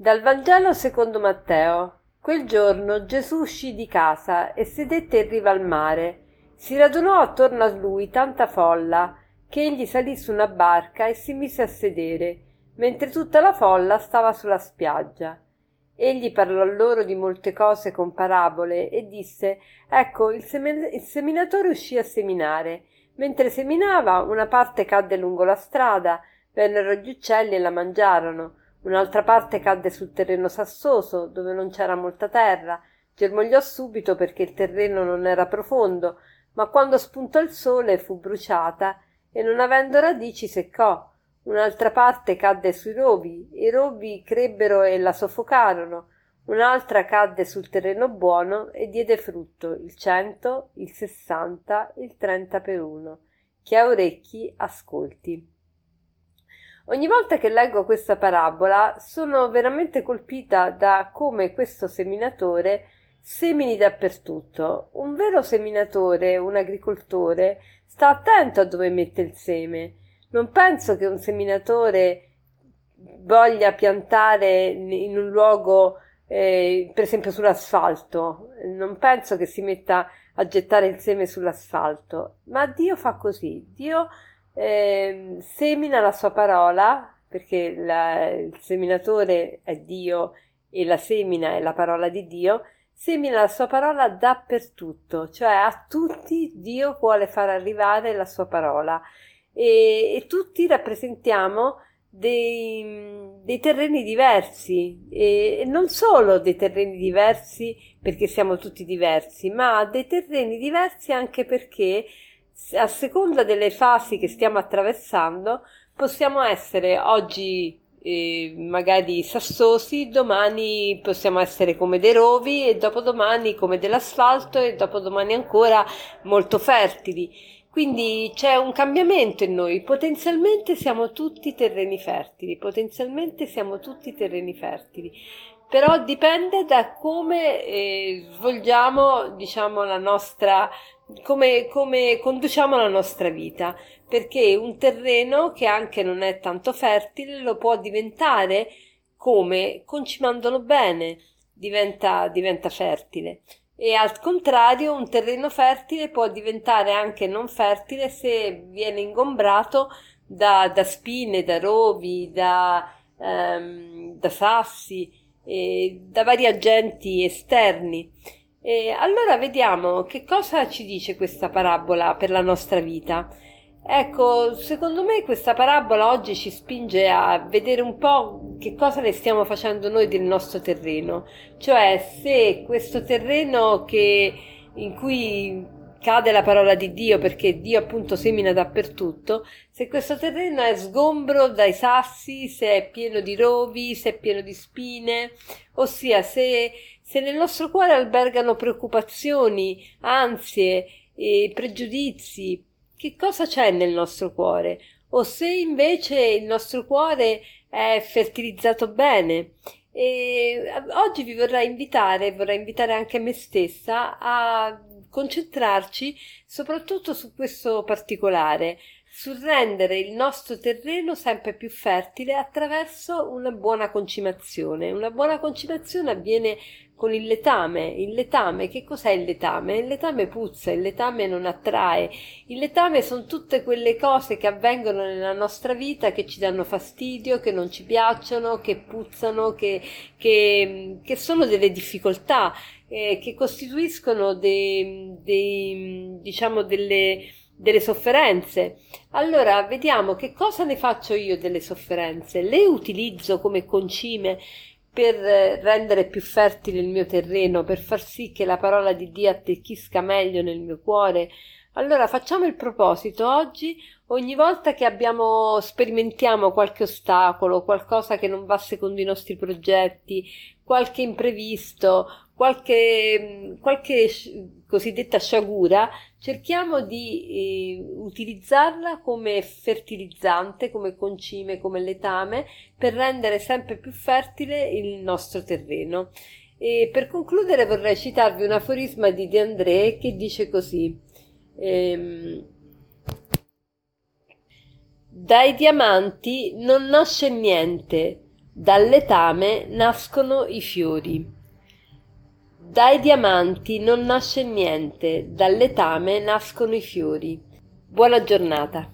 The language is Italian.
Dal Vangelo secondo Matteo. Quel giorno Gesù uscì di casa e sedette in riva al mare. Si radunò attorno a lui tanta folla che egli salì su una barca e si mise a sedere, mentre tutta la folla stava sulla spiaggia. Egli parlò loro di molte cose con parabole e disse Ecco, il, semen- il seminatore uscì a seminare. Mentre seminava, una parte cadde lungo la strada, vennero gli uccelli e la mangiarono un'altra parte cadde sul terreno sassoso dove non c'era molta terra. Germogliò subito perché il terreno non era profondo ma quando spuntò il sole fu bruciata e non avendo radici seccò. Un'altra parte cadde sui rovi i rovi crebbero e la soffocarono un'altra cadde sul terreno buono e diede frutto il cento il sessanta il trenta per uno. Chi ha orecchi ascolti Ogni volta che leggo questa parabola sono veramente colpita da come questo seminatore semini dappertutto. Un vero seminatore, un agricoltore, sta attento a dove mette il seme. Non penso che un seminatore voglia piantare in un luogo, eh, per esempio sull'asfalto. Non penso che si metta a gettare il seme sull'asfalto, ma Dio fa così. Dio eh, semina la sua parola, perché la, il seminatore è Dio e la semina è la parola di Dio, semina la sua parola dappertutto, cioè a tutti Dio vuole far arrivare la sua parola. E, e tutti rappresentiamo dei, dei terreni diversi e, non solo dei terreni diversi perché siamo tutti diversi, ma dei terreni diversi anche perché a seconda delle fasi che stiamo attraversando, possiamo essere oggi eh, magari sassosi, domani possiamo essere come dei rovi e dopodomani come dell'asfalto e dopodomani ancora molto fertili. Quindi c'è un cambiamento in noi, potenzialmente siamo tutti terreni fertili, potenzialmente siamo tutti terreni fertili però dipende da come eh, svolgiamo, diciamo, la nostra, come, come conduciamo la nostra vita, perché un terreno che anche non è tanto fertile lo può diventare come concimandolo bene, diventa, diventa fertile. E al contrario, un terreno fertile può diventare anche non fertile se viene ingombrato da, da spine, da rovi, da, um, da sassi eh, da vari agenti esterni. E allora vediamo che cosa ci dice questa parabola per la nostra vita. Ecco, secondo me questa parabola oggi ci spinge a vedere un po' che cosa ne stiamo facendo noi del nostro terreno, cioè se questo terreno che, in cui cade la parola di Dio perché Dio appunto semina dappertutto, se questo terreno è sgombro dai sassi, se è pieno di rovi, se è pieno di spine, ossia se, se nel nostro cuore albergano preoccupazioni, ansie e pregiudizi, che cosa c'è nel nostro cuore? O se invece il nostro cuore è fertilizzato bene e oggi vi vorrei invitare, vorrei invitare anche me stessa a concentrarci soprattutto su questo particolare, sul rendere il nostro terreno sempre più fertile attraverso una buona concimazione. Una buona concimazione avviene con il letame. Il letame, che cos'è il letame? Il letame puzza, il letame non attrae. Il letame sono tutte quelle cose che avvengono nella nostra vita che ci danno fastidio, che non ci piacciono, che puzzano, che, che, che sono delle difficoltà, eh, che costituiscono dei, dei diciamo delle delle sofferenze. Allora, vediamo che cosa ne faccio io delle sofferenze. Le utilizzo come concime per rendere più fertile il mio terreno, per far sì che la parola di Dio attecchisca meglio nel mio cuore. Allora facciamo il proposito oggi, ogni volta che abbiamo, sperimentiamo qualche ostacolo, qualcosa che non va secondo i nostri progetti, qualche imprevisto, qualche, qualche cosiddetta sciagura, cerchiamo di eh, utilizzarla come fertilizzante, come concime, come letame, per rendere sempre più fertile il nostro terreno. E per concludere vorrei citarvi un aforisma di De André che dice così ehm, Dai diamanti non nasce niente, Dal letame nascono i fiori. Dai diamanti non nasce niente, dal letame nascono i fiori. Buona giornata.